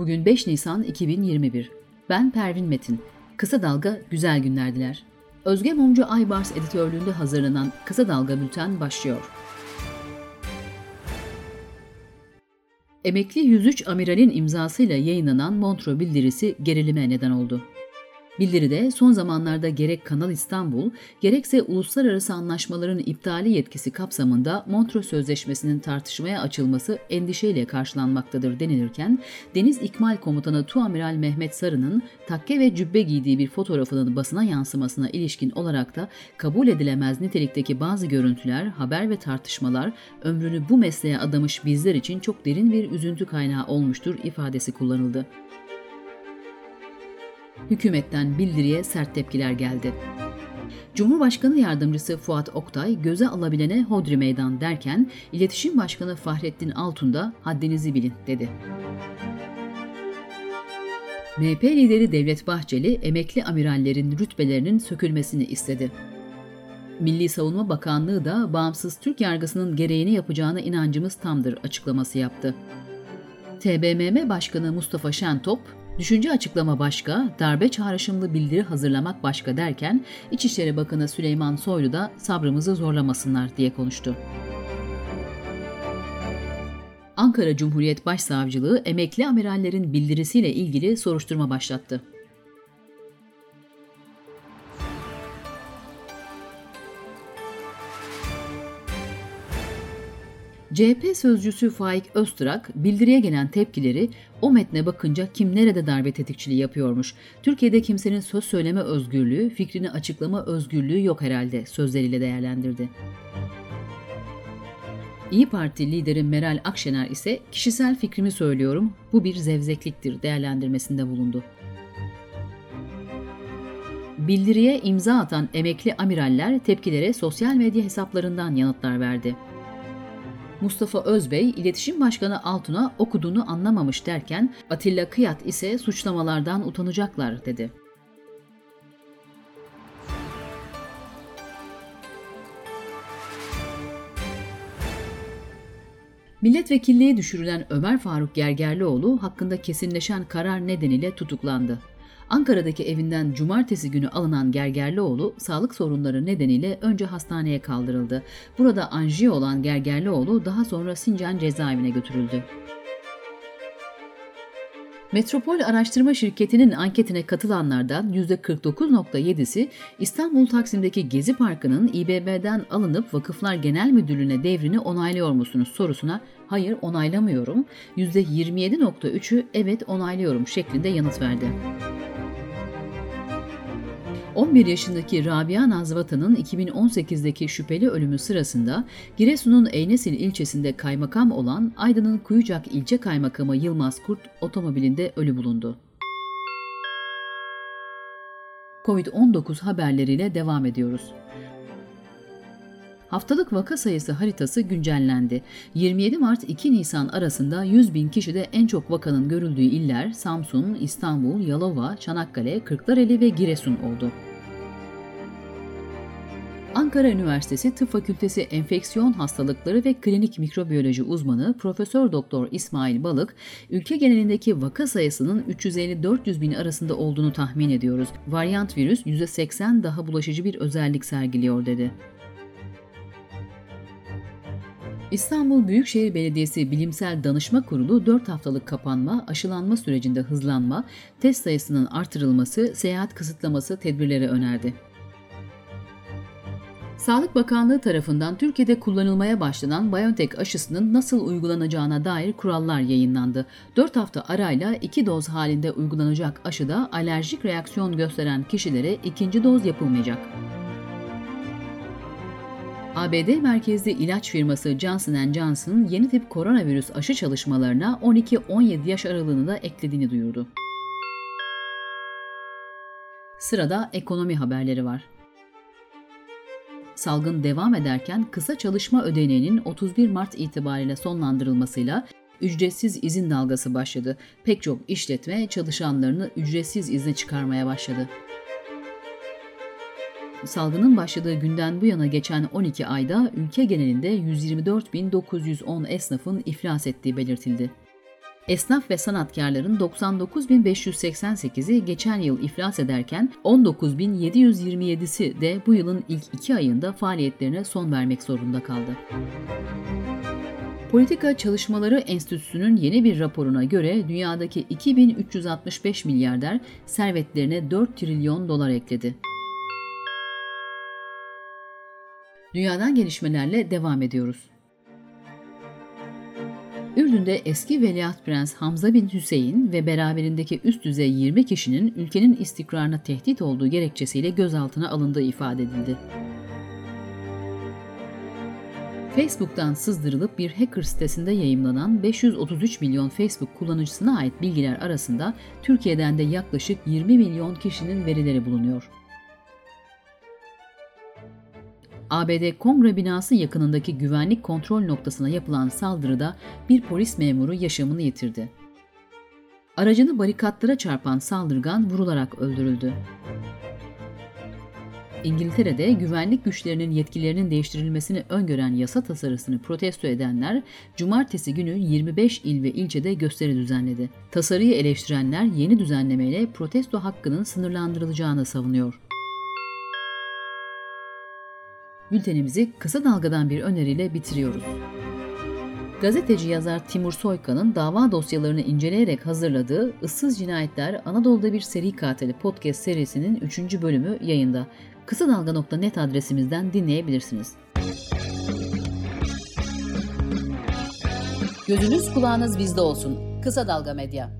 Bugün 5 Nisan 2021. Ben Pervin Metin. Kısa Dalga güzel günler diler. Özge Mumcu Aybars editörlüğünde hazırlanan Kısa Dalga Bülten başlıyor. Emekli 103 amiralin imzasıyla yayınlanan Montreux bildirisi gerilime neden oldu. Bildiride son zamanlarda gerek Kanal İstanbul gerekse uluslararası anlaşmaların iptali yetkisi kapsamında Montreux Sözleşmesi'nin tartışmaya açılması endişeyle karşılanmaktadır denilirken Deniz İkmal Komutanı Tuamiral Mehmet Sarı'nın takke ve cübbe giydiği bir fotoğrafının basına yansımasına ilişkin olarak da kabul edilemez nitelikteki bazı görüntüler, haber ve tartışmalar ömrünü bu mesleğe adamış bizler için çok derin bir üzüntü kaynağı olmuştur ifadesi kullanıldı hükümetten bildiriye sert tepkiler geldi. Cumhurbaşkanı Yardımcısı Fuat Oktay göze alabilene hodri meydan derken İletişim Başkanı Fahrettin Altun da haddinizi bilin dedi. MHP lideri Devlet Bahçeli emekli amirallerin rütbelerinin sökülmesini istedi. Milli Savunma Bakanlığı da bağımsız Türk yargısının gereğini yapacağına inancımız tamdır açıklaması yaptı. TBMM Başkanı Mustafa Şentop, Düşünce açıklama başka, darbe çağrışımlı bildiri hazırlamak başka derken İçişleri Bakanı Süleyman Soylu da sabrımızı zorlamasınlar diye konuştu. Ankara Cumhuriyet Başsavcılığı emekli amirallerin bildirisiyle ilgili soruşturma başlattı. CHP sözcüsü Faik Öztürk bildiriye gelen tepkileri o metne bakınca kim nerede darbe tetikçiliği yapıyormuş. Türkiye'de kimsenin söz söyleme özgürlüğü, fikrini açıklama özgürlüğü yok herhalde sözleriyle değerlendirdi. İyi Parti lideri Meral Akşener ise kişisel fikrimi söylüyorum, bu bir zevzekliktir değerlendirmesinde bulundu. Bildiriye imza atan emekli amiraller tepkilere sosyal medya hesaplarından yanıtlar verdi. Mustafa Özbey, İletişim Başkanı Altun'a okuduğunu anlamamış derken Atilla Kıyat ise suçlamalardan utanacaklar dedi. Milletvekilliğe düşürülen Ömer Faruk Gergerlioğlu hakkında kesinleşen karar nedeniyle tutuklandı. Ankara'daki evinden cumartesi günü alınan Gergerlioğlu sağlık sorunları nedeniyle önce hastaneye kaldırıldı. Burada anjiyo olan Gergerlioğlu daha sonra Sincan cezaevine götürüldü. Metropol Araştırma Şirketi'nin anketine katılanlardan %49.7'si İstanbul Taksim'deki Gezi Parkı'nın İBB'den alınıp Vakıflar Genel Müdürlüğü'ne devrini onaylıyor musunuz sorusuna hayır onaylamıyorum, %27.3'ü evet onaylıyorum şeklinde yanıt verdi. 11 yaşındaki Rabia Nazvatan'ın 2018'deki şüpheli ölümü sırasında Giresun'un Eynesil ilçesinde kaymakam olan Aydın'ın Kuyucak ilçe kaymakamı Yılmaz Kurt otomobilinde ölü bulundu. Covid-19 haberleriyle devam ediyoruz. Haftalık vaka sayısı haritası güncellendi. 27 Mart 2 Nisan arasında 100 bin kişide en çok vakanın görüldüğü iller Samsun, İstanbul, Yalova, Çanakkale, Kırklareli ve Giresun oldu. Ankara Üniversitesi Tıp Fakültesi Enfeksiyon Hastalıkları ve Klinik Mikrobiyoloji uzmanı Profesör Doktor İsmail Balık, ülke genelindeki vaka sayısının 350-400 bin arasında olduğunu tahmin ediyoruz. Varyant virüs %80 daha bulaşıcı bir özellik sergiliyor dedi. İstanbul Büyükşehir Belediyesi Bilimsel Danışma Kurulu 4 haftalık kapanma, aşılanma sürecinde hızlanma, test sayısının artırılması, seyahat kısıtlaması tedbirleri önerdi. Sağlık Bakanlığı tarafından Türkiye'de kullanılmaya başlanan BioNTech aşısının nasıl uygulanacağına dair kurallar yayınlandı. 4 hafta arayla 2 doz halinde uygulanacak aşıda alerjik reaksiyon gösteren kişilere ikinci doz yapılmayacak. ABD merkezli ilaç firması Johnson Johnson yeni tip koronavirüs aşı çalışmalarına 12-17 yaş aralığını da eklediğini duyurdu. Sırada ekonomi haberleri var. Salgın devam ederken kısa çalışma ödeneğinin 31 Mart itibariyle sonlandırılmasıyla ücretsiz izin dalgası başladı. Pek çok işletme çalışanlarını ücretsiz izne çıkarmaya başladı. Salgının başladığı günden bu yana geçen 12 ayda ülke genelinde 124.910 esnafın iflas ettiği belirtildi. Esnaf ve sanatkarların 99.588'i geçen yıl iflas ederken 19.727'si de bu yılın ilk iki ayında faaliyetlerine son vermek zorunda kaldı. Politika Çalışmaları Enstitüsü'nün yeni bir raporuna göre dünyadaki 2365 milyarder servetlerine 4 trilyon dolar ekledi. Dünyadan gelişmelerle devam ediyoruz. Ürdün'de eski Veliaht Prens Hamza bin Hüseyin ve beraberindeki üst düzey 20 kişinin ülkenin istikrarına tehdit olduğu gerekçesiyle gözaltına alındığı ifade edildi. Facebook'tan sızdırılıp bir hacker sitesinde yayımlanan 533 milyon Facebook kullanıcısına ait bilgiler arasında Türkiye'den de yaklaşık 20 milyon kişinin verileri bulunuyor. ABD Kongre binası yakınındaki güvenlik kontrol noktasına yapılan saldırıda bir polis memuru yaşamını yitirdi. Aracını barikatlara çarpan saldırgan vurularak öldürüldü. İngiltere'de güvenlik güçlerinin yetkilerinin değiştirilmesini öngören yasa tasarısını protesto edenler, cumartesi günü 25 il ve ilçede gösteri düzenledi. Tasarıyı eleştirenler yeni düzenlemeyle protesto hakkının sınırlandırılacağını savunuyor. Bültenimizi kısa dalgadan bir öneriyle bitiriyoruz. Gazeteci yazar Timur Soykan'ın dava dosyalarını inceleyerek hazırladığı Issız Cinayetler Anadolu'da bir Seri Katili podcast serisinin 3. bölümü yayında. Kısa Dalga.net adresimizden dinleyebilirsiniz. Gözünüz kulağınız bizde olsun. Kısa Dalga Medya.